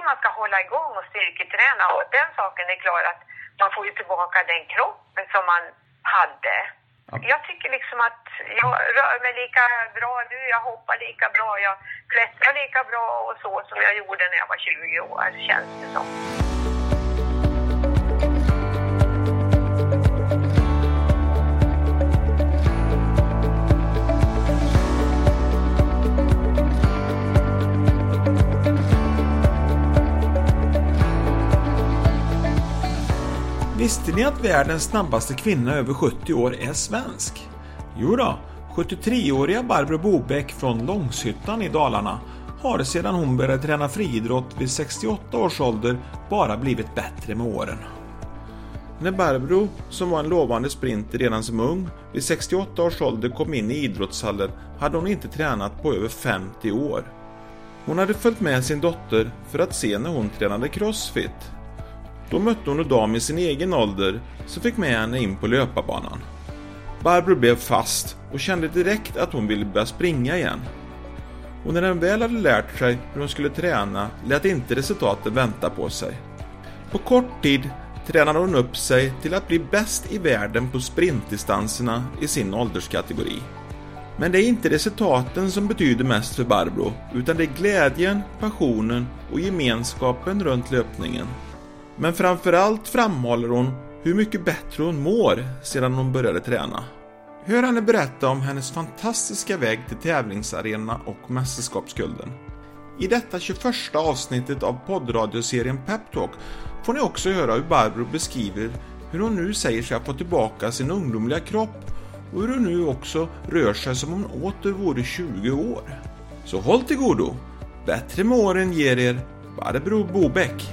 tycker man ska hålla igång och styrketräna och den saken är klar att man får ju tillbaka den kroppen som man hade. Ja. Jag tycker liksom att jag rör mig lika bra nu, jag hoppar lika bra, jag klättrar lika bra och så som jag gjorde när jag var 20 år, känns det som. Visste ni att världens snabbaste kvinna över 70 år är svensk? Jo då, 73-åriga Barbro Bobäck från Långshyttan i Dalarna har sedan hon började träna friidrott vid 68 års ålder bara blivit bättre med åren. När Barbro, som var en lovande sprinter redan som ung, vid 68 års ålder kom in i idrottshallen hade hon inte tränat på över 50 år. Hon hade följt med sin dotter för att se när hon tränade crossfit då mötte hon en dam i sin egen ålder som fick med henne in på löparbanan. Barbro blev fast och kände direkt att hon ville börja springa igen. Och när den väl hade lärt sig hur hon skulle träna lät inte resultaten vänta på sig. På kort tid tränade hon upp sig till att bli bäst i världen på sprintdistanserna i sin ålderskategori. Men det är inte resultaten som betyder mest för Barbro, utan det är glädjen, passionen och gemenskapen runt löpningen. Men framförallt framhåller hon hur mycket bättre hon mår sedan hon började träna. Hör henne berätta om hennes fantastiska väg till tävlingsarena och mästerskapsgulden. I detta 21 avsnittet av poddradioserien Peptalk får ni också höra hur Barbro beskriver hur hon nu säger sig ha fått tillbaka sin ungdomliga kropp och hur hon nu också rör sig som om hon åter vore 20 år. Så håll till godo! Bättre med åren ger er Barbro Bobäck.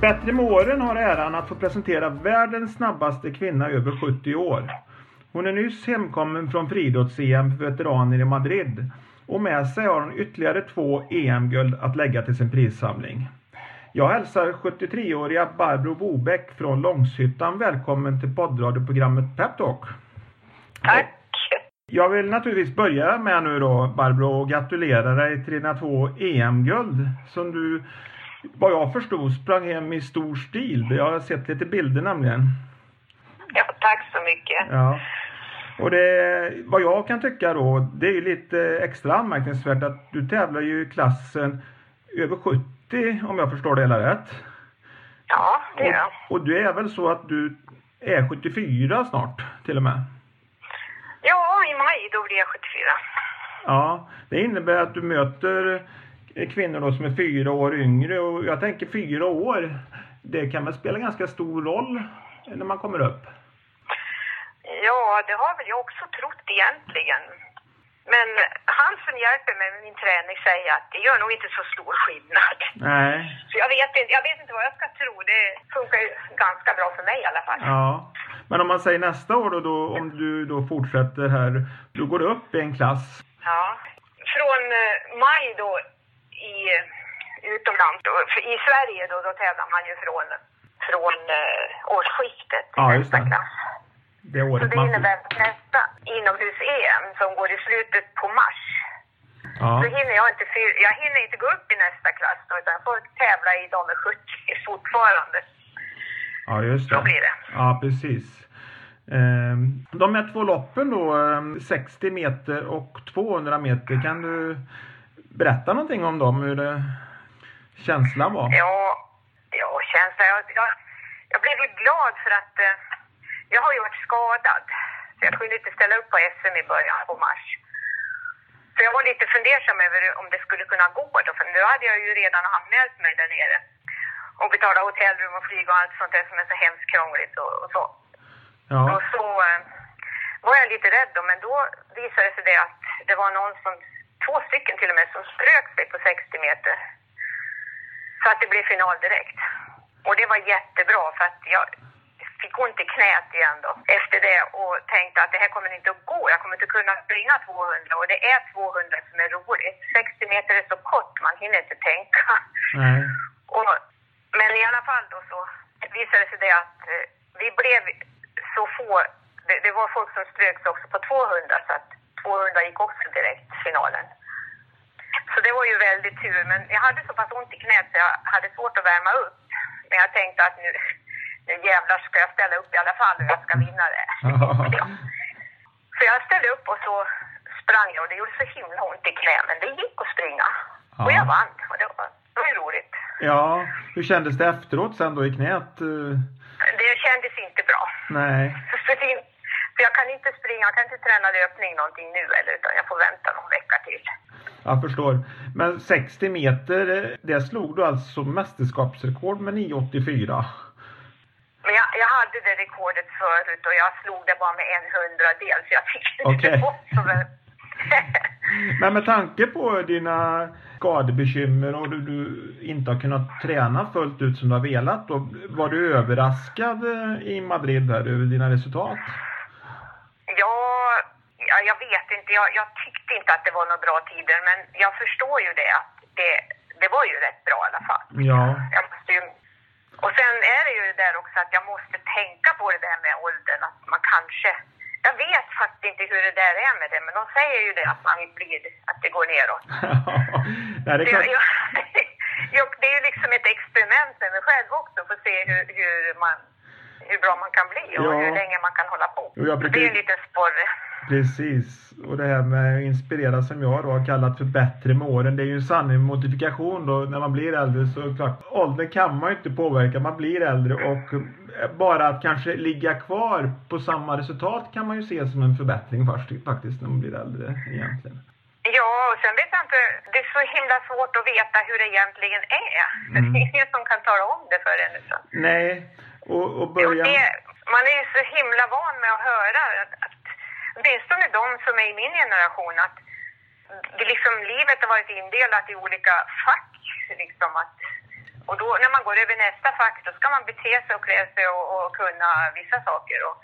Bättre med åren har äran att få presentera världens snabbaste kvinna över 70 år. Hon är nyss hemkommen från friidrotts-EM för veteraner i Madrid och med sig har hon ytterligare två EM-guld att lägga till sin prissamling. Jag hälsar 73-åriga Barbro Bobäck från Långshyttan välkommen till poddradioprogrammet Peptalk. Tack! Jag vill naturligtvis börja med nu då Barbro och gratulera dig till dina två EM-guld som du vad jag förstod sprang hem i stor stil. Jag har sett lite bilder nämligen. Ja, tack så mycket. Ja. Och det, vad jag kan tycka då, det är lite extra anmärkningsvärt att du tävlar ju i klassen över 70 om jag förstår det hela rätt. Ja, det gör jag. Och, och du är väl så att du är 74 snart till och med? Ja, i maj då blir jag 74. Ja, det innebär att du möter kvinnor då som är fyra år yngre och jag tänker fyra år, det kan väl spela ganska stor roll när man kommer upp? Ja, det har väl jag också trott egentligen. Men han som hjälper mig med min träning säger att det gör nog inte så stor skillnad. Nej. Så jag vet inte, jag vet inte vad jag ska tro. Det funkar ju ganska bra för mig i alla fall. Ja. Men om man säger nästa år då, då om du då fortsätter här, du går upp i en klass. Ja. Från eh, maj då utomlands, för i Sverige då, då tävlar man ju från, från uh, årsskiftet Ja, just det. klass. Det Så året det man... innebär att nästa inomhus-EM som går i slutet på mars, Ja. så hinner jag inte, jag hinner inte gå upp i nästa klass då, utan jag får tävla i damer 70 fortfarande. ja, just det. Så blir det. Ja, precis. Ehm, De här två loppen då, ehm, 60 meter och 200 meter, kan du berätta någonting om dem? Hur det, känslan var? Ja, ja känsla. Jag, jag, jag blev ju glad för att eh, jag har ju varit skadad. Så jag kunde inte ställa upp på SM i början på mars. Så jag var lite fundersam över om det skulle kunna gå då, för nu hade jag ju redan anmält mig där nere. Och betalat hotellrum och flyg och allt sånt där som är så hemskt krångligt och, och så. Ja. Och så eh, var jag lite rädd då, men då visade det sig det att det var någon som, två stycken till och med, som strök sig på 60 meter. Så att det blev final direkt. Och det var jättebra för att jag fick ont i knät igen då efter det och tänkte att det här kommer inte att gå. Jag kommer inte kunna springa 200 och det är 200 som är roligt. 60 meter är så kort, man hinner inte tänka. Nej. Och, men i alla fall då så visade sig det att eh, vi blev så få, det, det var folk som ströks också på 200 så att 200 gick också direkt finalen. Så det var ju väldigt tur, men jag hade så pass ont i knät så jag hade svårt att värma upp. Men jag tänkte att nu, nu jävlar ska jag ställa upp i alla fall och jag ska vinna det. ja. Så jag ställde upp och så sprang jag och det gjorde så himla ont i knät, men det gick att springa. Ja. Och jag vann och det var, det var roligt. Ja, hur kändes det efteråt sen då i knät? Det kändes inte bra. Nej. För jag kan inte springa, jag kan inte träna löpning någonting nu eller utan jag får vänta någon vecka till. Jag förstår. Men 60 meter, det slog du alltså mästerskapsrekord med 9,84? Men jag, jag hade det rekordet förut och jag slog det bara med en hundradel så jag fick inte okay. bort så. Men med tanke på dina skadebekymmer och du, du, inte har kunnat träna fullt ut som du har velat, då, var du överraskad i Madrid här över dina resultat? Ja, ja jag vet inte. Jag, jag, tyckte inte att det var några bra tider, men jag förstår ju det att det, det var ju rätt bra i alla fall. Ja. Jag måste ju, och sen är det ju där också att jag måste tänka på det där med åldern, att man kanske jag vet faktiskt inte hur det där är med det, men de säger ju det att man blir, att det går neråt. Nej, det, kan... jag, jag, det är ju liksom ett experiment med mig själv också, för att se hur, hur man hur bra man kan bli och ja. hur länge man kan hålla på. Brukar... Det är en liten sporre. Precis. Och det här med att inspirera som jag då har kallat för bättre med åren. Det är ju en sanning modifikation då när man blir äldre. Så klart, åldern kan man ju inte påverka. Man blir äldre och bara att kanske ligga kvar på samma resultat kan man ju se som en förbättring först, faktiskt när man blir äldre egentligen. Ja, och sen vet jag inte, det är så himla svårt att veta hur det egentligen är. Mm. Det är ingen som kan tala om det för en. Nej, och, och börja... Man är ju så himla van med att höra, att, åtminstone de som är i min generation, att det liksom, livet har varit indelat i olika fack. Liksom att, och då när man går över nästa fack, då ska man bete sig och klä sig och, och kunna vissa saker. Och,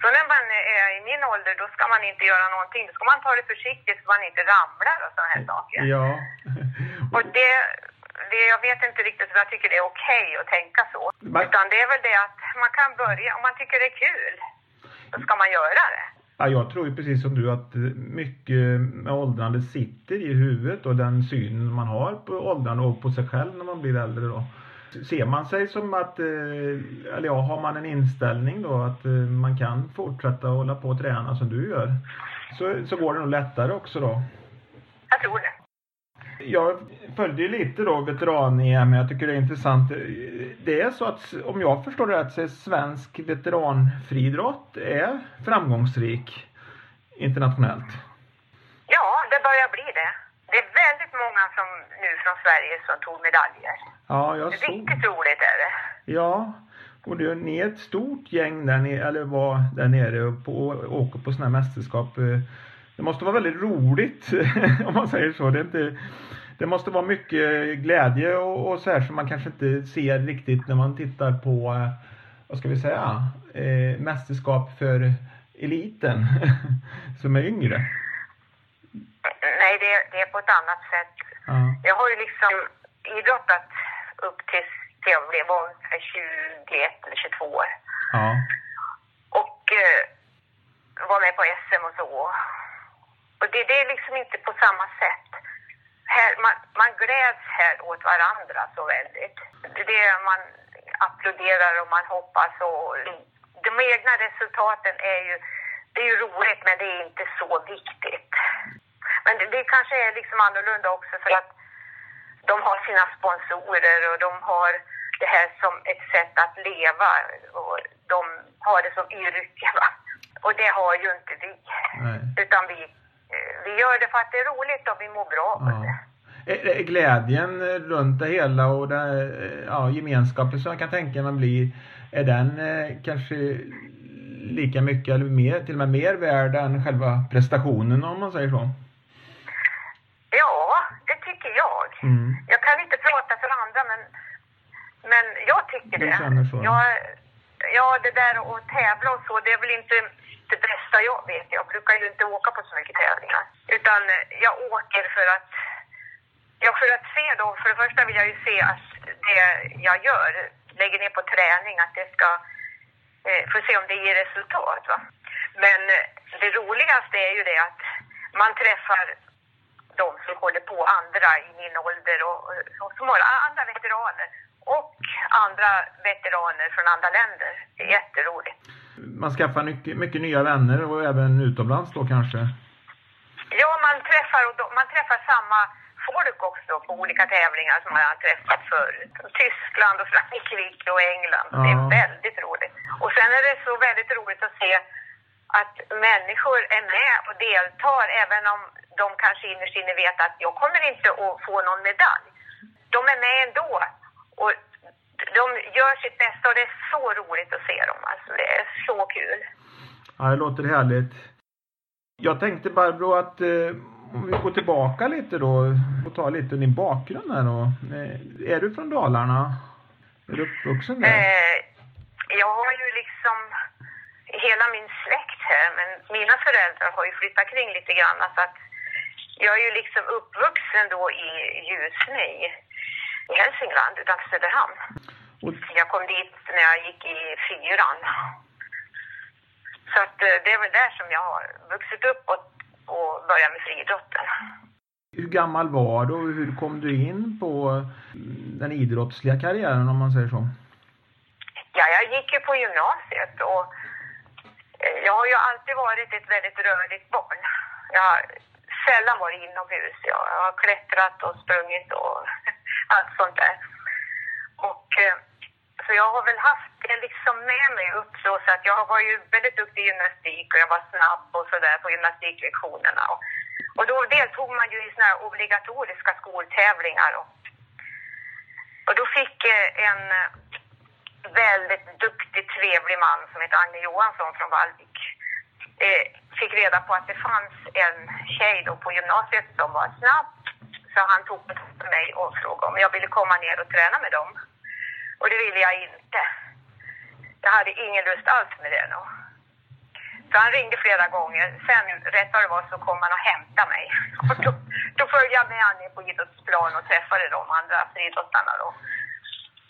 så när man är i min ålder, då ska man inte göra någonting. Då ska man ta det försiktigt så man inte ramlar och sådana här saker. Ja. och det, det, jag vet inte riktigt om jag tycker det är okej okay att tänka så. Men... Utan det är väl det att man kan börja, om man tycker det är kul, då ska man göra det. Ja, jag tror ju precis som du att mycket med åldrande sitter i huvudet och den syn man har på åldrande och på sig själv när man blir äldre då. Ser man sig som att, eh, eller ja, har man en inställning då att eh, man kan fortsätta hålla på och träna som du gör så, så går det nog lättare också då. Jag tror det jag följde ju lite då veteran-EM, jag tycker det är intressant. Det är så att, om jag förstår det rätt, så är svensk veteranfriidrott är framgångsrik internationellt. Ja, det börjar bli det. Det är väldigt många som nu från Sverige som tog medaljer. Ja, jag såg... Riktigt roligt är det. Ja, och det, ni är ett stort gäng där nere, eller var där nere och, på, och åker på sådana här mästerskap. Det måste vara väldigt roligt om man säger så. Det, inte, det måste vara mycket glädje och, och, så här som man kanske inte ser riktigt när man tittar på, eh, vad ska vi säga, eh, mästerskap för eliten som är yngre. Nej, det, det är på ett annat sätt. Ja. Jag har ju liksom idrottat upp tills jag blev 21 eller 22 år. Ja. Och eh, var med på SM och så. Och det, det är liksom inte på samma sätt. Här, man, man gläds här åt varandra så väldigt. Det är man applåderar och man hoppas och de egna resultaten är ju, det är ju roligt men det är inte så viktigt. Men det, det kanske är liksom annorlunda också för att de har sina sponsorer och de har det här som ett sätt att leva och de har det som yrke. Va? Och det har ju inte vi. Nej. Utan vi vi gör det för att det är roligt och vi mår bra av det. Är glädjen runt det hela och det, ja, gemenskapen som jag kan tänka mig blir, är den eh, kanske lika mycket eller mer, till och med mer värd än själva prestationen om man säger så? Ja, det tycker jag. Mm. Jag kan inte prata för andra men, men jag tycker det. så. Jag, ja, det där att tävla och så, det är väl inte det bästa jag vet. Jag brukar ju inte åka på så mycket tävlingar. Utan eh, jag åker för att, ja, för att se då, för det första vill jag ju se att det jag gör, lägger ner på träning, att det ska, eh, få se om det ger resultat. Va? Men eh, det roligaste är ju det att man träffar de som håller på, andra i min ålder och, och som har andra veteraner och andra veteraner från andra länder. Det är jätteroligt. Man skaffar mycket, mycket nya vänner och även utomlands då kanske? Ja, man träffar, man träffar samma folk också på olika tävlingar som man har träffat förut. Tyskland och Frankrike och England. Ja. Det är väldigt roligt. Och sen är det så väldigt roligt att se att människor är med och deltar även om de kanske innerst inne vet att jag kommer inte att få någon medalj. De är med ändå. Och de gör sitt bästa och det är så roligt att se dem. Alltså, det är så kul. Ja, det låter härligt. Jag tänkte Barbro att eh, om vi går tillbaka lite då och tar lite din bakgrund här då. Eh, är du från Dalarna? Är du uppvuxen där? Eh, jag har ju liksom hela min släkt här men mina föräldrar har ju flyttat kring lite grann så att jag är ju liksom uppvuxen då i Ljusne i, Hälsingland utanför Söderhamn. Och... Jag kom dit när jag gick i fyran. Så att eh, det är väl där som jag har vuxit upp och, och börjat med friidrotten. Hur gammal var du och hur kom du in på den idrottsliga karriären om man säger så? Ja, jag gick ju på gymnasiet och eh, jag har ju alltid varit ett väldigt rörligt barn. Jag har sällan varit inomhus. Jag har klättrat och sprungit och allt sånt där. Och eh, så jag har väl haft det liksom med mig upp så, så att jag var ju väldigt duktig i gymnastik och jag var snabb och sådär på gymnastiklektionerna. Och, och då deltog man ju i såna här obligatoriska skoltävlingar. Och, och då fick eh, en eh, väldigt duktig, trevlig man som heter Agne Johansson från Vallvik eh, fick reda på att det fanns en tjej då på gymnasiet som var snabb. Så han tog mig och frågade om jag ville komma ner och träna med dem. Och det ville jag inte. Jag hade ingen lust alls med det då. Så han ringde flera gånger. Sen, rätt vad det var, så kom han och hämtade mig. Och då, då följde jag med han ner på idrottsplan och träffade de andra friidrottarna då.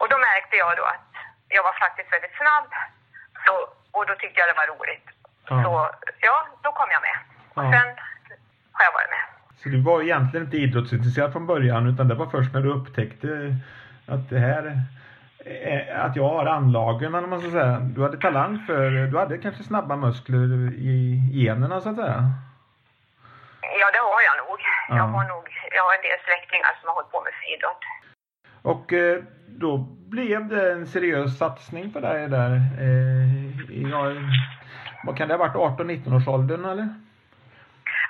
Och då märkte jag då att jag var faktiskt väldigt snabb. Så, och då tyckte jag det var roligt. Ja. Så ja, då kom jag med. Och sen har jag varit med. Så du var egentligen inte idrottsintresserad från början utan det var först när du upptäckte att det här att jag har anlagen eller man ska säga. Du hade talang för, du hade kanske snabba muskler i generna så att säga? Ja det har jag nog. Ja. Jag har nog, jag har en del släktingar som har hållit på med friidrott. Och eh, då blev det en seriös satsning för dig där. Eh, ja, vad kan det ha varit, 18-19 års åldern eller?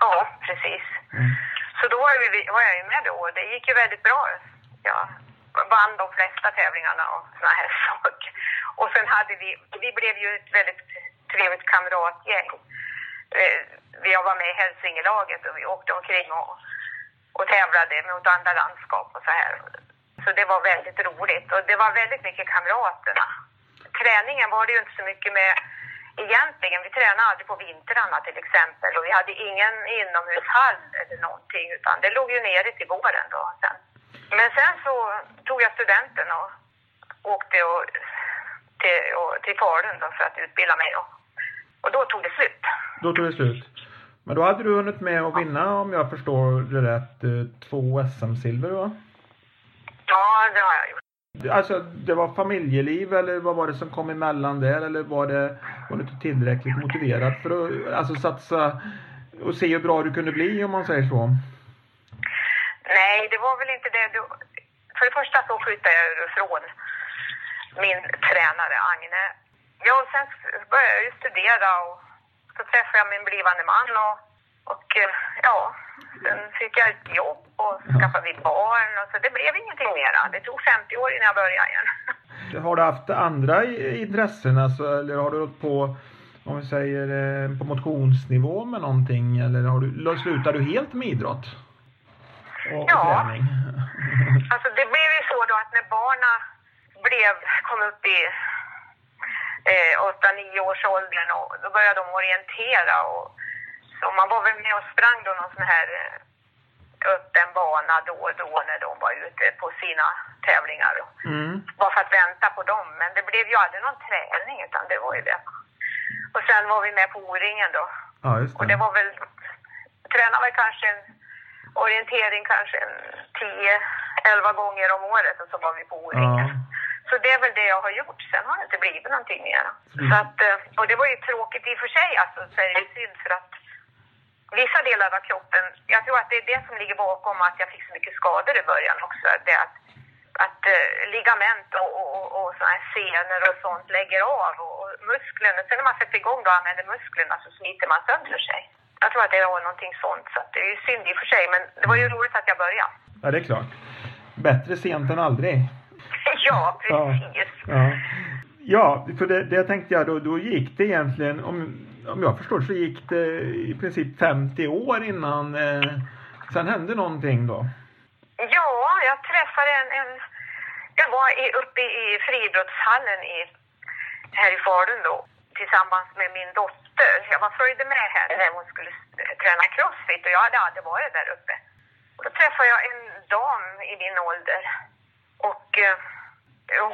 Ja, precis. Mm. Så då var, vi, var jag ju med då och det gick ju väldigt bra. Jag vann de flesta tävlingarna och såna här saker. Och sen hade vi, vi blev ju ett väldigt trevligt kamratgäng. Eh, jag var med i Hälsingelaget och vi åkte omkring och, och tävlade mot andra landskap och så här. Så det var väldigt roligt och det var väldigt mycket kamraterna. Träningen var det ju inte så mycket med egentligen. Vi tränade aldrig på vintrarna till exempel och vi hade ingen inomhushall eller någonting utan det låg ju nere till våren då. Sen. Men sen så tog jag studenten och åkte och, till, och, till Falun då för att utbilda mig då. Och då tog det slut. Då tog det slut. Men då hade du hunnit med att vinna, om jag förstår det rätt, eh, två SM-silver va? Ja, det har jag gjort. Alltså, det var familjeliv eller vad var det som kom emellan där? Eller var det, var det inte tillräckligt motiverat för att alltså, satsa och se hur bra du kunde bli om man säger så? Nej, det var väl inte det. För det första så flyttade jag ifrån min tränare Agne. Ja, och sen började jag ju studera och så träffade jag min blivande man och, och ja, sen fick jag ett jobb och skaffade vi barn och så det blev ingenting mera. Det tog 50 år innan jag började igen. Har du haft andra intressen alltså, eller har du hållit på om vi säger eh, på motionsnivå med någonting eller har du, slutar du helt med idrott? och, ja. träning? alltså det blev ju så då att när barnen blev, kom upp i eh, 8-9 års åldern och då började de orientera och så man var väl med och sprang då någon sån här upp en bana då och då när de var ute på sina tävlingar. Mm. Bara för att vänta på dem. Men det blev ju aldrig någon träning utan det var ju det. Och sen var vi med på O-ringen då. Ja, just Och det var väl, tränade väl kanske en orientering kanske en 10-11 gånger om året och så var vi på O-ringen. Ja. Så det är väl det jag har gjort. Sen har det inte blivit någonting mer. Mm. Så att, eh, och det var ju tråkigt i och för sig alltså, så är det synd för att vissa delar av kroppen, jag tror att det är det som ligger bakom att jag fick så mycket skador i början också. Det att, att eh, ligament och, och, och, och såna här senor och sånt lägger av och, och musklerna, sen när man sätter igång då och använder musklerna så sliter man sönder sig. Jag tror att det var någonting sånt, så det är ju synd i och för sig, men det var ju roligt att jag började. Ja, det är klart. Bättre sent än aldrig. ja, precis. Ja, ja för det, det tänkte jag då, då gick det egentligen, om, om jag förstår så gick det i princip 50 år innan eh, sen hände någonting då. Ja, jag träffade en... en jag var i, uppe i friidrottshallen i, här i Falun då tillsammans med min dotter. Jag var följde med henne när hon skulle träna crossfit och jag hade aldrig varit där uppe. Och då träffade jag en dam i min ålder och eh,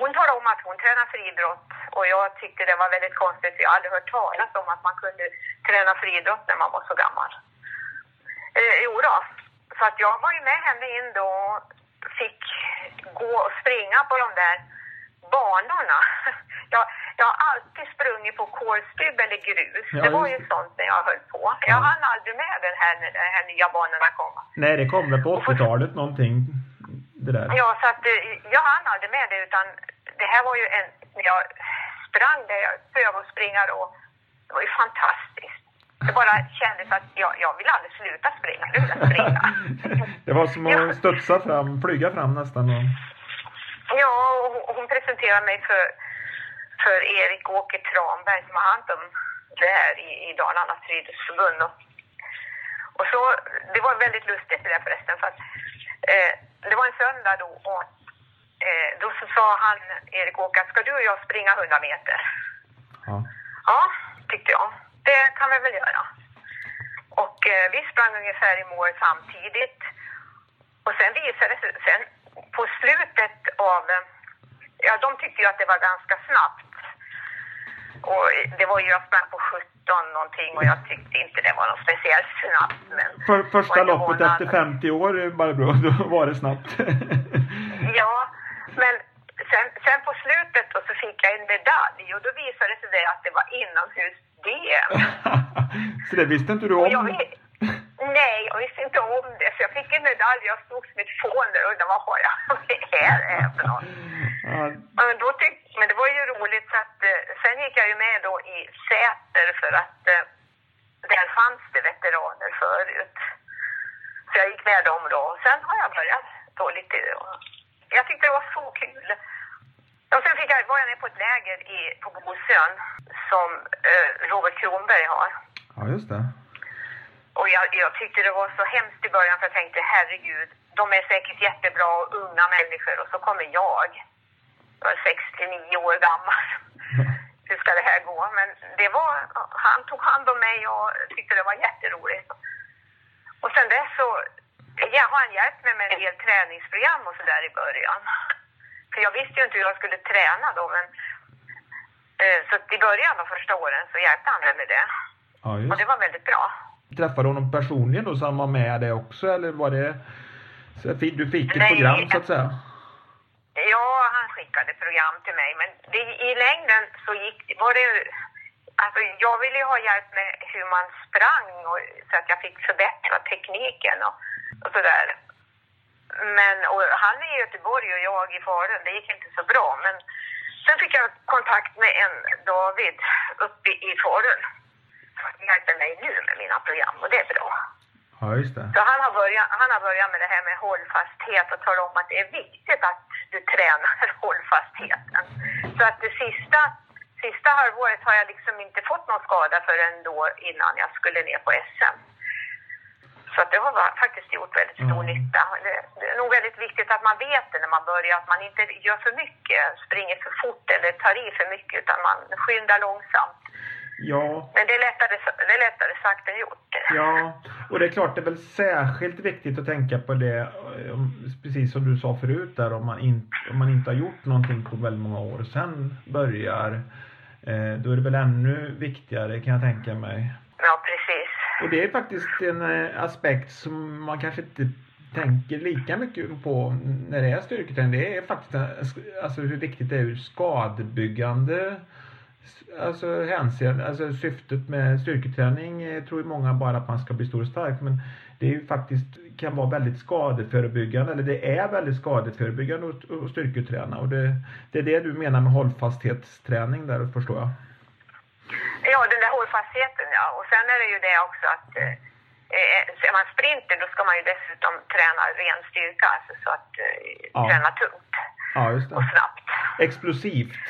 hon talade om att hon tränar friidrott och jag tyckte det var väldigt konstigt. Jag hade aldrig hört talas om att man kunde träna friidrott när man var så gammal. Eh, jo då. Så att jag var ju med henne in då och fick gå och springa på de där banorna. Jag, jag har alltid sprungit på kolstybb eller grus. Ja, det var ju sånt när jag höll på. Jag Ja. hann aldrig med den här när de här nya banorna kom. Nej, det kom väl på 80-talet någonting. Det där. Ja, så att eh, jag hann aldrig med det utan det här var ju en, jag sprang där jag att springa då, det var ju fantastiskt. Det bara kändes att jag, jag vill aldrig sluta springa, vill jag springa. det var som att studsa fram, flyga fram nästan. Och... Ja, och hon- presenterade mig för, för Erik Åke Tranberg som har hand om det här i, i Dalarnas friidrottsförbund. Och, och så, det var väldigt lustigt det där förresten för att eh, det var en söndag då och eh, då så sa han, Erik Åke, att ska du och jag springa 100 meter? Ja. Ja, tyckte jag. Det kan vi väl göra. Och eh, vi sprang ungefär i mål samtidigt. Och sen visade det sig, sen på slutet av, eh, ja de tyckte ju att det var ganska snabbt. Och det var ju, jag sprang på 17 någonting och jag tyckte inte det var något speciellt snabbt. Men För, första loppet förvånad. efter 50 år, Barbro, då var det snabbt. Ja, men sen, sen på slutet då så fick jag en medalj och då visade det sig det att det var inomhus-DM. så det visste inte du jag om? vet, nej, jag visste inte om det. Så jag fick en medalj. Jag stod som ett fån där och undrade vad har jag vad det här är för något. Ja, Men, då tyck, men det var ju roligt så att eh, sen gick jag ju med då i Säter för att eh, där fanns det veteraner förut. Så jag gick med dem då. Och sen har jag börjat då lite. Jag tyckte det var så kul. Och sen fick jag, var jag med på ett läger i, på Bosön som eh, Robert Kronberg har. ja, just det. Och jag, jag tyckte det var så hemskt i början för jag tänkte herregud, de är säkert jättebra och unga människor och så kommer jag. Är 69 år gammal. Hur ska det här gå? Men det var, han tog hand om mig och tyckte det var jätteroligt. Och sen dess så, jag har han hjälpt mig med en del träningsprogram och sådär i början. För jag visste ju inte hur jag skulle träna då men eh, så i början de första åren så hjälpte han mig med det. Ja, Och det var väldigt bra. Träffade du honom personligen då så han var med dig också eller var det så att du fick ett Nej. program så att säga? Ja, han skickade program till mig, men det, i längden så gick var det Alltså jag ville ju ha hjälp med hur man sprang och, så att jag fick förbättra tekniken och, och sådär. Men och han är i Göteborg och jag i Falun, det gick inte så bra. Men sen fick jag kontakt med en David uppe i Falun. som hjälper mig nu med mina program och det är bra. Ja, just det. Så han har, börjat, han har börjat med det här med hållfasthet och talat om att det är viktigt att du tränar hållfastheten. Så att det sista, sista halvåret har jag liksom inte fått någon skada förrän då innan jag skulle ner på SM. Så att det har faktiskt gjort väldigt stor Mm. nytta. Det, det är nog väldigt viktigt att man vet det när man börjar, att man inte gör för mycket, springer för fort eller tar i för mycket utan man skyndar långsamt. Ja. Men det är, lättare, det är lättare sagt än gjort. Ja, och det är klart det är väl särskilt viktigt att tänka på det, eh, precis som du sa förut där, om man, in, om man inte har gjort någonting på väldigt många år och sen börjar, eh, då är det väl ännu viktigare kan jag tänka mig. Ja, precis. Och det är faktiskt en eh, aspekt som man kanske inte tänker lika mycket på när det är styrketräning. Det är faktiskt alltså hur viktigt det är ur skadebyggande alltså hänseende, alltså syftet med styrketräning eh, tror ju många bara att man ska bli stor och stark men det är ju faktiskt kan vara väldigt skadeförebyggande eller det är väldigt skadeförebyggande att, styrketräna och det, det är det du menar med hållfasthetsträning där förstår jag? Ja, den där hållfastheten ja. Och sen är det ju det också att eh, eh är man sprinter då ska man ju dessutom träna ren styrka, alltså så att eh, ja. träna tungt. Ja. Och snabbt. Explosivt.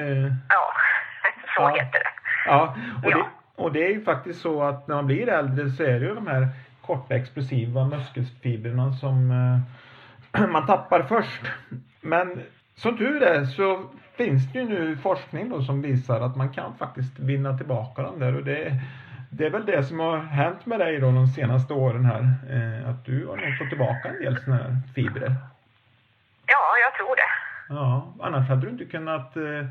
Eh. Ja. Så ja. heter det. Ja, och, ja. Det, och det är ju faktiskt så att när man blir äldre så är det ju de här korta explosiva muskelfibrerna som eh, man tappar först. Men som tur är så finns det ju nu forskning då som visar att man kan faktiskt vinna tillbaka dem där och det, det är väl det som har hänt med dig då de senaste åren här. Eh, att du har nog fått tillbaka en del sådana här fibrer. Ja, jag tror det. Ja, annars hade du inte kunnat eh,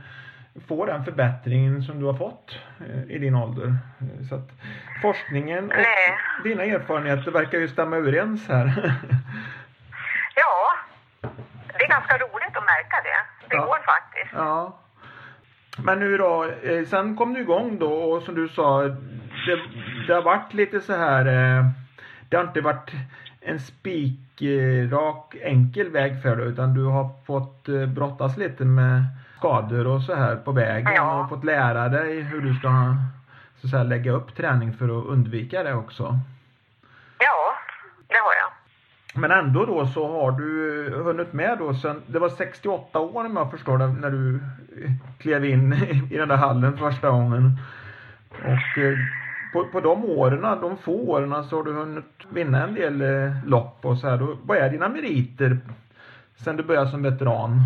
få den förbättringen som du har fått eh, i din ålder. Så att forskningen och Nej. dina erfarenheter verkar ju stämma överens här. ja, det är ganska roligt att märka det. Det ja. går faktiskt. Ja. Men nu då, eh, sen kom du igång då och som du sa, det, det har varit lite så här, eh, det har inte varit en spikrak enkel väg för dig utan du har fått brottas lite med skador och så här på vägen ja. och fått lära dig hur du ska så att säga, lägga upp träning för att undvika det också? Ja, det har jag. Men ändå då så har du hunnit med då sen, det var 68 år om jag förstår det, när du klev in i den där hallen första gången. Och eh, på, på de åren, de få åren så har du hunnit vinna en del eh, lopp och så här. Då, vad är dina meriter sen du började som veteran?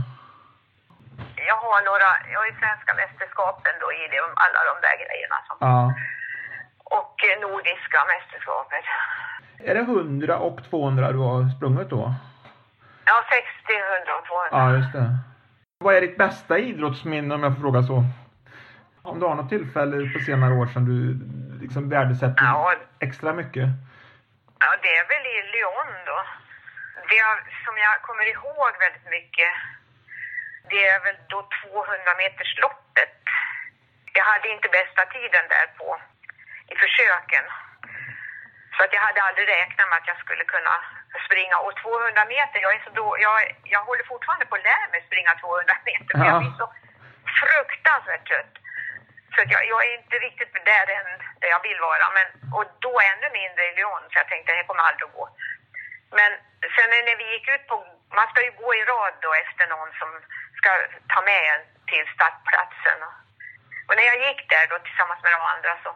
Jag har några, jag har ju svenska mästerskapen då i det, alla de där grejerna. Som, ja. Och eh, nordiska mästerskapet. Är det 100 och 200 du har sprungit då? Ja, 60, 100 och 200. Ja, just det. Vad är ditt bästa idrottsminne om jag får fråga så? Om du har något tillfälle på senare år som du liksom värdesätter ja. extra mycket? Ja, det är väl i Lyon då. Det som jag kommer ihåg väldigt mycket det är väl då 200 meters loppet. Jag hade inte bästa tiden där på i försöken. Så att jag hade aldrig räknat med att jag skulle kunna springa. Och 200 meter, jag, är så då, jag, jag håller fortfarande på att lära mig springa 200 meter. För ja. jag blir så fruktansvärt trött. Så jag, jag är inte riktigt där än där jag vill vara. Men, och då ännu mindre i Lyon, så jag tänkte det kommer aldrig att gå. Men sen när vi gick ut på, man ska ju gå i rad då efter någon som ska ta med en till startplatsen. Och när jag gick där då tillsammans med de andra så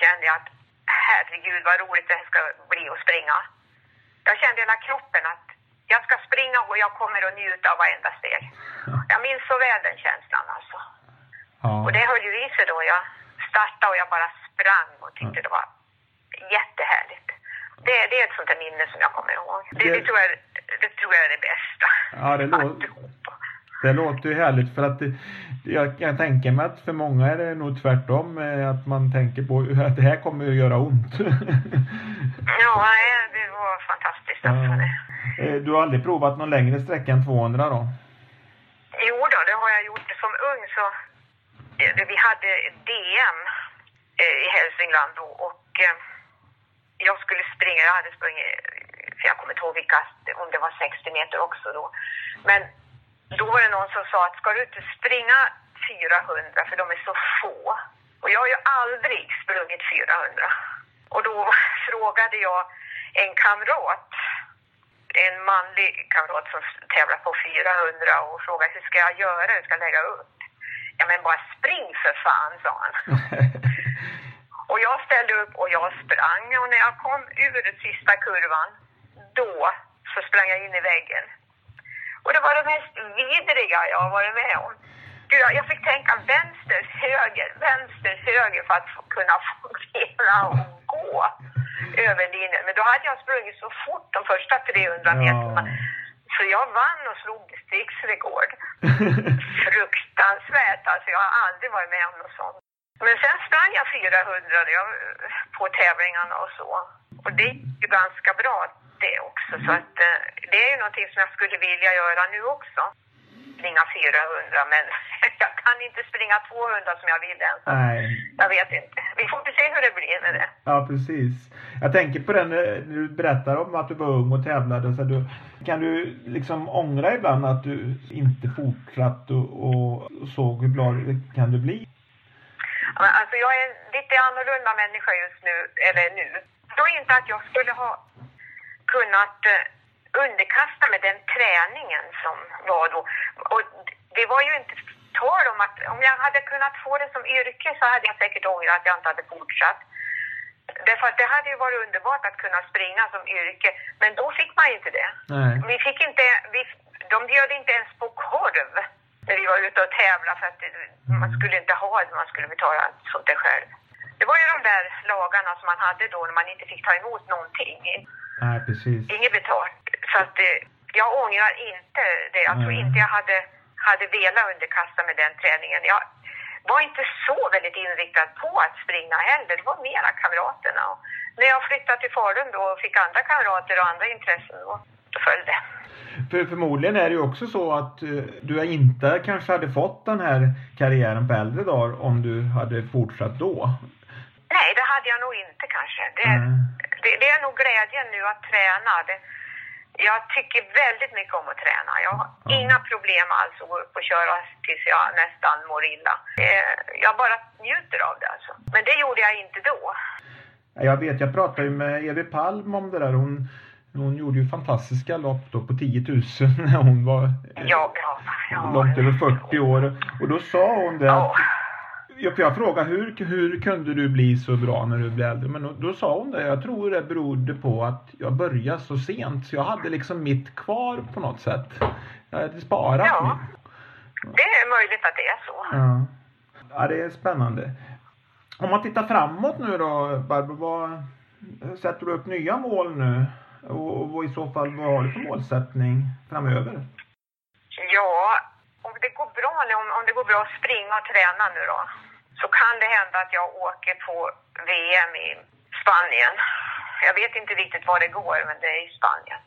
kände jag att herregud vad roligt det här ska bli att springa. Jag kände hela kroppen att jag ska springa och jag kommer att njuta av varenda steg. Jag minns så väl den känslan alltså. Ja. Och det höll ju i sig då. Jag startade och jag bara sprang och tyckte det var jättehärligt. Det, det är ett sånt där minne som jag kommer ihåg. Det, det, tror, jag, det tror jag är det bästa. Ja, det låter, det låter ju härligt för att det, jag kan tänka mig att för många är det nog tvärtom. Eh, att man tänker på att det här kommer att göra ont. ja, det var fantastiskt alltså det. Eh, du har aldrig provat någon längre sträcka än 200 då? Jo då, det har jag gjort. Som ung så, eh, vi hade DM i Hälsingland då och jag skulle springa, jag hade sprungit, för jag kommer inte ihåg vilka, om det var 60 meter också då. Men då var det någon som sa att ska du inte springa 400 för de är så få. Och jag har ju aldrig sprungit 400. Och då frågade jag en kamrat, en manlig kamrat som tävlar på 400 och frågade hur ska jag göra, hur ska jag lägga upp? Ja men bara spring för fan, sa han. och jag ställde upp och jag sprang och när jag kom ur den sista kurvan, då så sprang jag in i väggen. Och det var det mest vidriga jag har varit med om. Gud, jag fick tänka vänster, höger, vänster, höger för att kunna fungera och gå över linjen. Men då hade jag sprungit så fort de första 300 meterna. Ja. Så jag vann och slog distriktsrekord. Fruktansvärt alltså. Jag har aldrig varit med om något sånt. Men sen sprang jag 400 på tävlingarna och så. Och det gick ju ganska bra det också. Så att eh, det är ju någonting som jag skulle vilja göra nu också. Springa 400 men jag kan inte springa 200 som jag vill än. Nej. Jag vet inte. Vi får se hur det blir med det. Ja precis. Jag tänker på den eh, du berättar om att du var ung och tävlade. Så du, kan du liksom ångra ibland att du inte fortsatt och, och såg hur bra det kan du bli? Alltså jag är en lite annorlunda människa just nu, eller nu. Jag tror inte att jag skulle ha kunnat eh, underkasta mig den träningen som var då. Och det var ju inte tal om att om jag hade kunnat få det som yrke så hade jag säkert ångrat att jag inte hade fortsatt. Därför att det hade ju varit underbart att kunna springa som yrke, men då fick man inte det. Nej. Vi fick inte, vi, de bjöd inte ens på korv när vi var ute och tävlade för att man skulle inte ha det, man skulle betala sånt där själv. Det var ju de där lagarna som man hade då när man inte fick ta emot någonting. Nej, precis. Inget betalt. Så att eh, jag ångrar inte det. Jag tror inte jag hade, hade velat underkasta mig den träningen. Jag var inte så väldigt inriktad på att springa heller. Det var mera kamraterna. Och när jag flyttade till Falun då och fick andra kamrater och andra intressen, då, följde. För förmodligen är det ju också så att uh, du inte kanske hade fått den här karriären på äldre dagar om du hade fortsatt då. Nej, det hade jag nog inte kanske. Det, mm. Det, det är nog glädjen nu att träna. Det, jag tycker väldigt mycket om att träna. Jag har mm. inga problem alls att gå upp och köra tills jag nästan mår illa. Jag bara njuter av det alltså. Men det gjorde jag inte då. Jag vet, jag pratade ju med Evi Palm om det där. Hon hon gjorde ju fantastiska lopp då på 10 000 när hon var ja, ja, ja, långt över 40 år. Och då sa hon det att jag, jag frågade hur, hur kunde du bli så bra när du blev äldre? Men då, då, sa hon det, jag tror det berodde på att jag började så sent så jag hade liksom mitt kvar på något sätt. Jag hade sparat ja, mitt. Det är möjligt att det är så. Ja. ja, det är spännande. Om man tittar framåt nu då Barbro, vad, sätter du upp nya mål nu? Och, och i så fall, vad har du för målsättning framöver? Ja, om det går bra om, om det går bra att springa och träna nu då, så kan det hända att jag åker på VM i Spanien. Jag vet inte riktigt var det går, men det är i Spanien.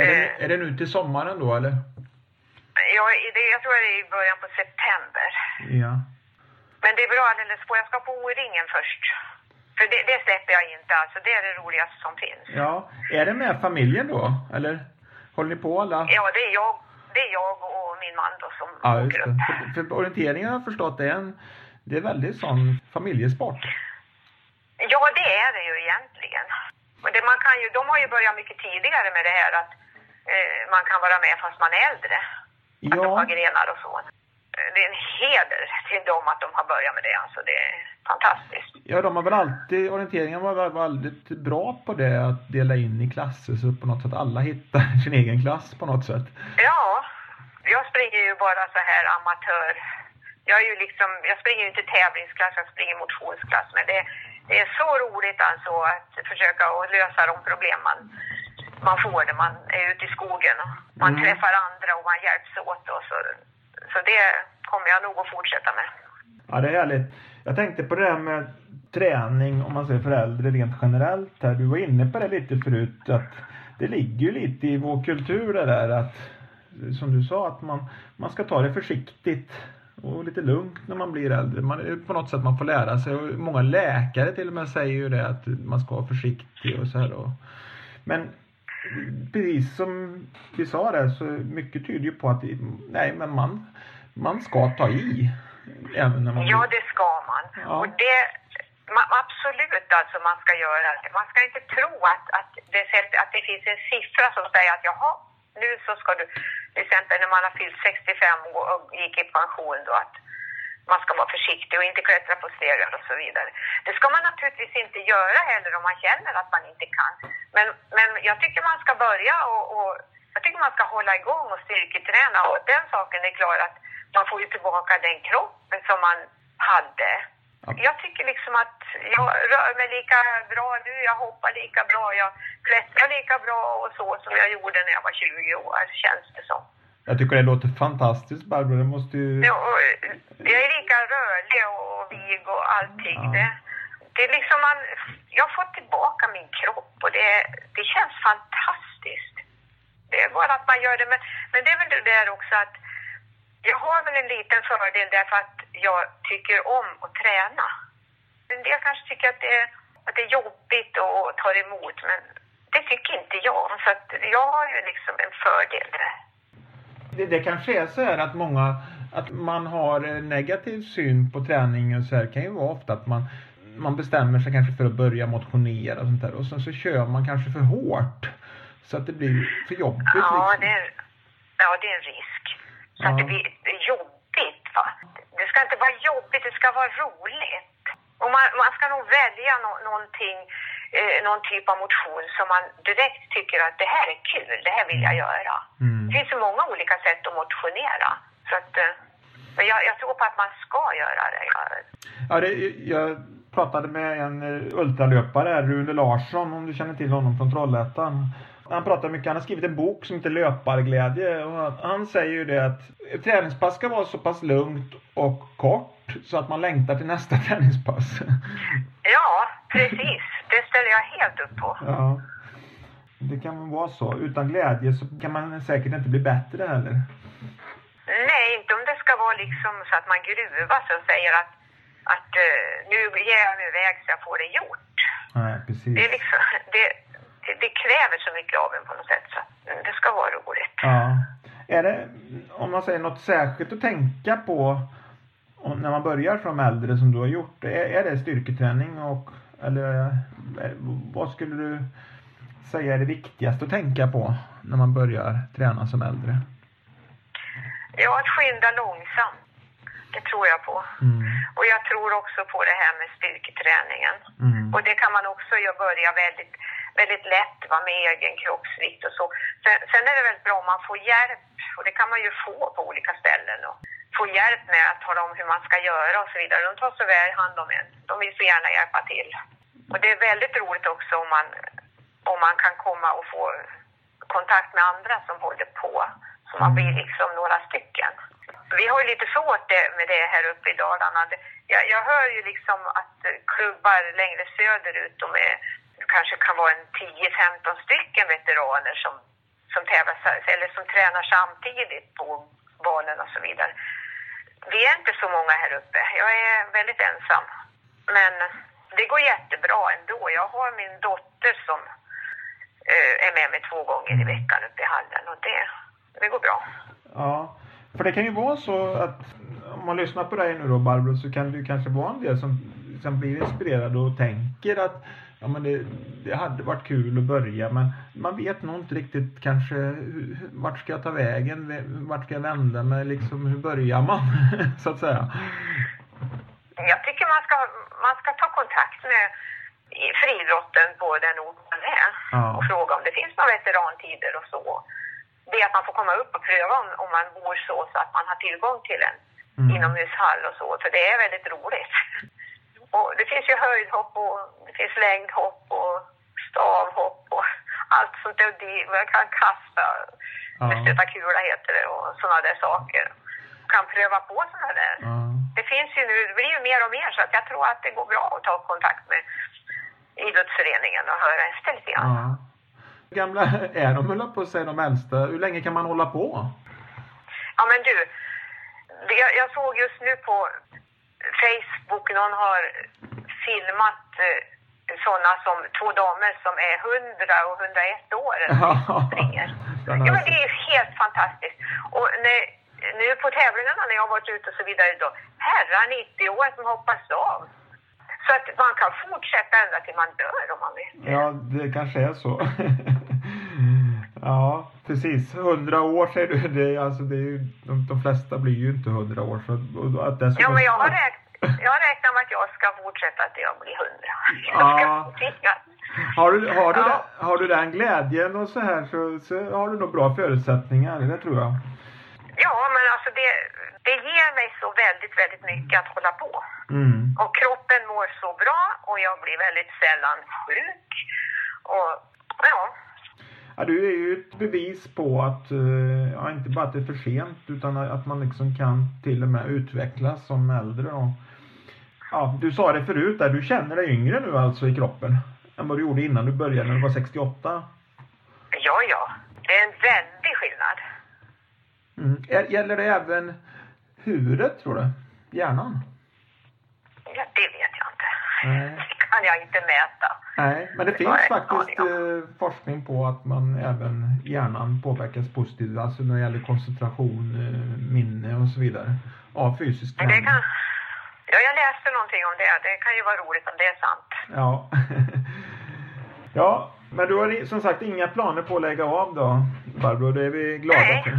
Är det, eh, är det nu till sommaren då, eller? Ja, det, jag tror det är i början på september. Ja. Men det är bra alldeles på. Jag ska på O-ringen först. För det, det, släpper jag inte alltså. Det är det roligaste som finns. Ja. Är det med familjen då? Eller håller ni på alla? Ja, det är jag, det är jag och min man då som ja, åker upp. För, för orienteringen har jag förstått är en, det är väldigt sån familjesport. Ja, det är det ju egentligen. Och det, man kan ju, de har ju börjat mycket tidigare med det här att eh, man kan vara med fast man är äldre. Ja. Att de har grenar och så det är en heder till dem att de har börjat med det. Alltså det är fantastiskt. Ja, de har väl alltid, orienteringen var väldigt bra på det, att dela in i klasser så på något sätt alla hittar sin egen klass på något sätt. Ja, jag springer ju bara så här amatör. Jag är ju liksom, jag springer ju inte tävlingsklass, jag springer motionsklass, men det, det är så roligt alltså att försöka att lösa de problem man, man får när man är ute i skogen och man mm. träffar andra och man hjälps åt och så så det kommer jag nog att fortsätta med. Ja, det är härligt. Jag tänkte på det här med träning, om man säger för äldre rent generellt här. Du var inne på det lite förut, att det ligger ju lite i vår kultur det där att, som du sa, att man, man ska ta det försiktigt och lite lugnt när man blir äldre. Man, på något sätt man får lära sig. Och många läkare till och med säger ju det att man ska vara försiktig och så här. då. men precis som vi sa där så mycket tyder ju på att nej men man, man ska ta i. Även när man... Ja det ska man. Ja. Och det, man, absolut alltså man ska göra det. Man ska inte tro att, att, det, att det finns en siffra som säger att jaha, nu så ska du, till exempel när man har fyllt 65 år och gick i pension då att man ska vara försiktig och inte klättra på stegar och så vidare. Det ska man naturligtvis inte göra heller om man känner att man inte kan. Men, men jag tycker man ska börja och, och jag tycker man ska hålla igång och styrketräna och den saken är klar att man får ju tillbaka den kroppen som man hade. Ja. Jag tycker liksom att jag rör mig lika bra nu, jag hoppar lika bra, jag klättrar lika bra och så som jag gjorde när jag var 20 år, känns det som. Jag tycker det låter fantastiskt Barbro. Det måste ju... Ja, och jag är lika rörlig och vig och allting. Ja. Det, det är liksom man, jag har fått tillbaka min kropp och det, det känns fantastiskt. Det är bara att man gör det. Men, men det är väl det där också att jag har väl en liten fördel därför att jag tycker om att träna. En del kanske tycker att det, är- att det är jobbigt och tar emot men det tycker inte jag. Så att jag har ju liksom en fördel där. Det, det kanske är så här att många, att man har en negativ syn på träning och så här. Det kan ju vara ofta att man, man bestämmer sig kanske för att börja motionera och sånt där och sen så kör man kanske för hårt. Så att det blir för jobbigt Ja, liksom. det är, ja, det är en risk. Så Ja. att det blir jobbigt. Va? Det ska inte vara jobbigt, det ska vara roligt. Och man, man ska nog välja no, någonting, eh, någon typ av motion som man direkt tycker att det här är kul, det här vill jag göra. Mm. Det finns så många olika sätt att motionera. Så att, eh, men jag, jag tror på att man ska göra det. Ja, det, jag pratade med en eh, ultralöpare, Rune Larsson, om du känner till honom från Trollhättan. Han pratar mycket, han har skrivit en bok som heter Löparglädje och han, säger ju det att träningspass ska vara så pass lugnt och kort så att man längtar till nästa träningspass. ja, precis. Det ställer jag helt upp på. ja. Det kan vara så. Utan glädje så kan man säkert inte bli bättre heller. Nej, inte om det ska vara liksom så att man gruvas och säger att, att eh, nu ger jag mig iväg så jag får det gjort. Nej, precis. Det, är liksom, det, det, det kräver så mycket av en på något sätt så det ska vara roligt. Ja. Är det, om man säger något särskilt att tänka på när man börjar som äldre som du har gjort? Är, är det styrketräning och eller eh, vad skulle du säga är det viktigaste att tänka på när man börjar träna som äldre? Ja, att skynda långsamt. Det tror jag på. Mm. Och jag tror också på det här med styrketräningen. Mm. Och det kan man också börja väldigt, väldigt lätt va, med egen kroppsvikt och så. Sen, sen är det väldigt bra om man får hjälp och det kan man ju få på olika ställen. Och få hjälp med att tala om hur man ska göra och så vidare. De tar så väl hand om en. De vill så gärna hjälpa till. Och det är väldigt roligt också om man, om man kan komma och få kontakt med andra som håller på. Så man blir liksom några stycken. Vi har ju lite svårt med det här uppe i Dalarna. Jag, jag hör ju liksom att klubbar längre söderut, de är, kanske kan vara en 10-15 stycken veteraner som, som tävlar, eller som tränar samtidigt på banan och så vidare. Vi är inte så många här uppe. Jag är väldigt ensam. Men det går jättebra ändå. Jag har min dotter som eh, är med mig två gånger i veckan uppe i hallen och det, det går bra. Ja, för det kan ju vara så att om man lyssnar på dig nu då Barbro så kan det kanske vara en del som, som blir inspirerade och tänker att ja, men det, det hade varit kul att börja men man vet nog inte riktigt kanske hur, vart ska jag ta vägen, vart ska jag vända mig, liksom hur börjar man så att säga. Jag tycker man ska, man ska ta kontakt med friidrotten på den ort man är Ja. och fråga om det finns några veterantider och så. Det är att man får komma upp och pröva om, om man bor så, så att man har tillgång till en Mm. inomhushall och så, för det är väldigt roligt. Och det finns ju höjdhopp och det finns längdhopp och stavhopp och allt sånt där. Man kan kasta, Ja. stöta kula heter det och sådana där saker. Kan pröva på sådana där. Ja. Det finns ju nu, det blir ju mer och mer så att jag tror att det går bra att ta kontakt med idrottsföreningen och höra efter lite grann. Ja. Hur gamla är de, höll på att säga, de äldsta? Hur länge kan man hålla på? Ja men du, jag, jag såg just nu på Facebook, någon har filmat eh, sådana som två damer som är 100 och 101 år springer. Ja men det är helt fantastiskt. Och när, nu på tävlingarna när jag varit ute och så vidare då, herrar 90 år som hoppas av. Så att man kan fortsätta ända till man dör om man vill. Ja, det kanske är så. ja, precis. Hundra år säger du. Det är, alltså, det är ju, de, de flesta blir ju inte hundra år. Så, att dessutom- Ja, men jag har, räknat, jag har räknat med att jag ska fortsätta till jag blir hundra. Ja. Har du, har, du Ja. den, har du den glädjen och så här så, så har du nog bra förutsättningar, det tror jag. Ja, men alltså det, det ger mig så väldigt, väldigt mycket att hålla på. Mm. Och kroppen mår så bra och jag blir väldigt sällan sjuk. Och ja, Ja, du är ju ett bevis på att, eh, ja, inte bara att det är för sent utan att man liksom kan till och med utvecklas som äldre. Och, ja, du sa det förut där, du känner dig yngre nu alltså i kroppen än vad du gjorde innan du började när du var 68. ja, ja. Det är en väldig skillnad. Mm. Gäller det även huvudet tror du? Hjärnan? Ja, det vet jag inte. Nej. Det kan jag inte mäta. Nej, men det Det finns faktiskt aning eh, forskning på att man även hjärnan påverkas positivt, alltså när det gäller koncentration, eh, minne och så vidare av fysisk det träning. kan... Ja, jag läste någonting om det. Det kan ju vara roligt om det är sant. Ja. ja, men du har som sagt inga planer på att lägga av då, Barbro. Det är vi glada Nej. för.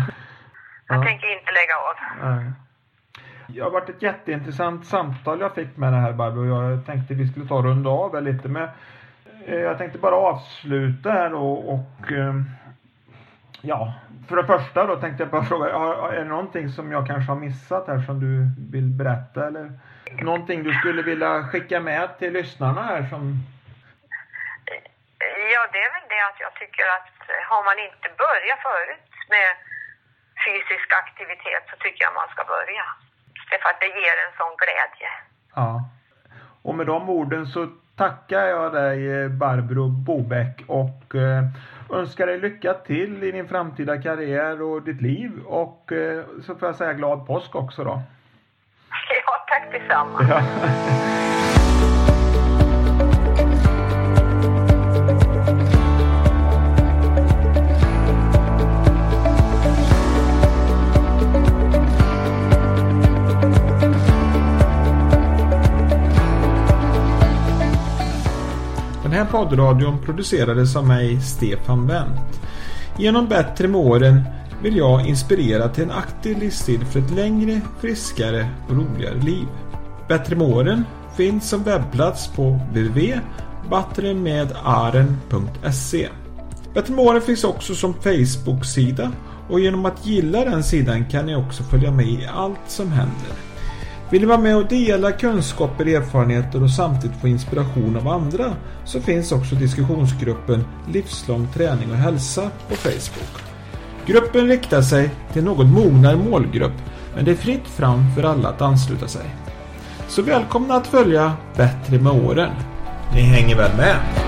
Jag Ja. tänker inte lägga av. Nej. Det har varit ett jätteintressant samtal jag fick med det här Barbro. Jag tänkte vi skulle ta runda av lite men eh, jag tänkte bara avsluta här då och eh, ja, för det första då tänkte jag bara fråga, är det någonting som jag kanske har missat här som du vill berätta eller någonting du skulle vilja skicka med till lyssnarna här som Ja, det är väl det att jag tycker att har man inte börjat förut med fysisk aktivitet så tycker jag man ska börja. Det är för att det ger en sån glädje. Ja. Och med de orden så tackar jag dig eh, Barbro Bobäck och eh, önskar dig lycka till i din framtida karriär och ditt liv och eh, så får jag säga glad påsk också då. Ja, tack detsamma. Ja. Här poddradion producerades av mig, Stefan Wendt. Genom Bättre med åren vill jag inspirera till en aktiv livsstil för ett längre, friskare och roligare liv. Bättre med åren finns som webbplats på www.battremedaren.se Bättre med åren finns också som Facebook-sida och genom att gilla den sidan kan ni också följa med i allt som händer. Vill du vara med och dela kunskaper, erfarenheter och samtidigt få inspiration av andra så finns också diskussionsgruppen Livslång träning och hälsa på Facebook. Gruppen riktar sig till något mognare målgrupp men det är fritt fram för alla att ansluta sig. Så välkomna att följa Bättre med åren. Ni hänger väl med?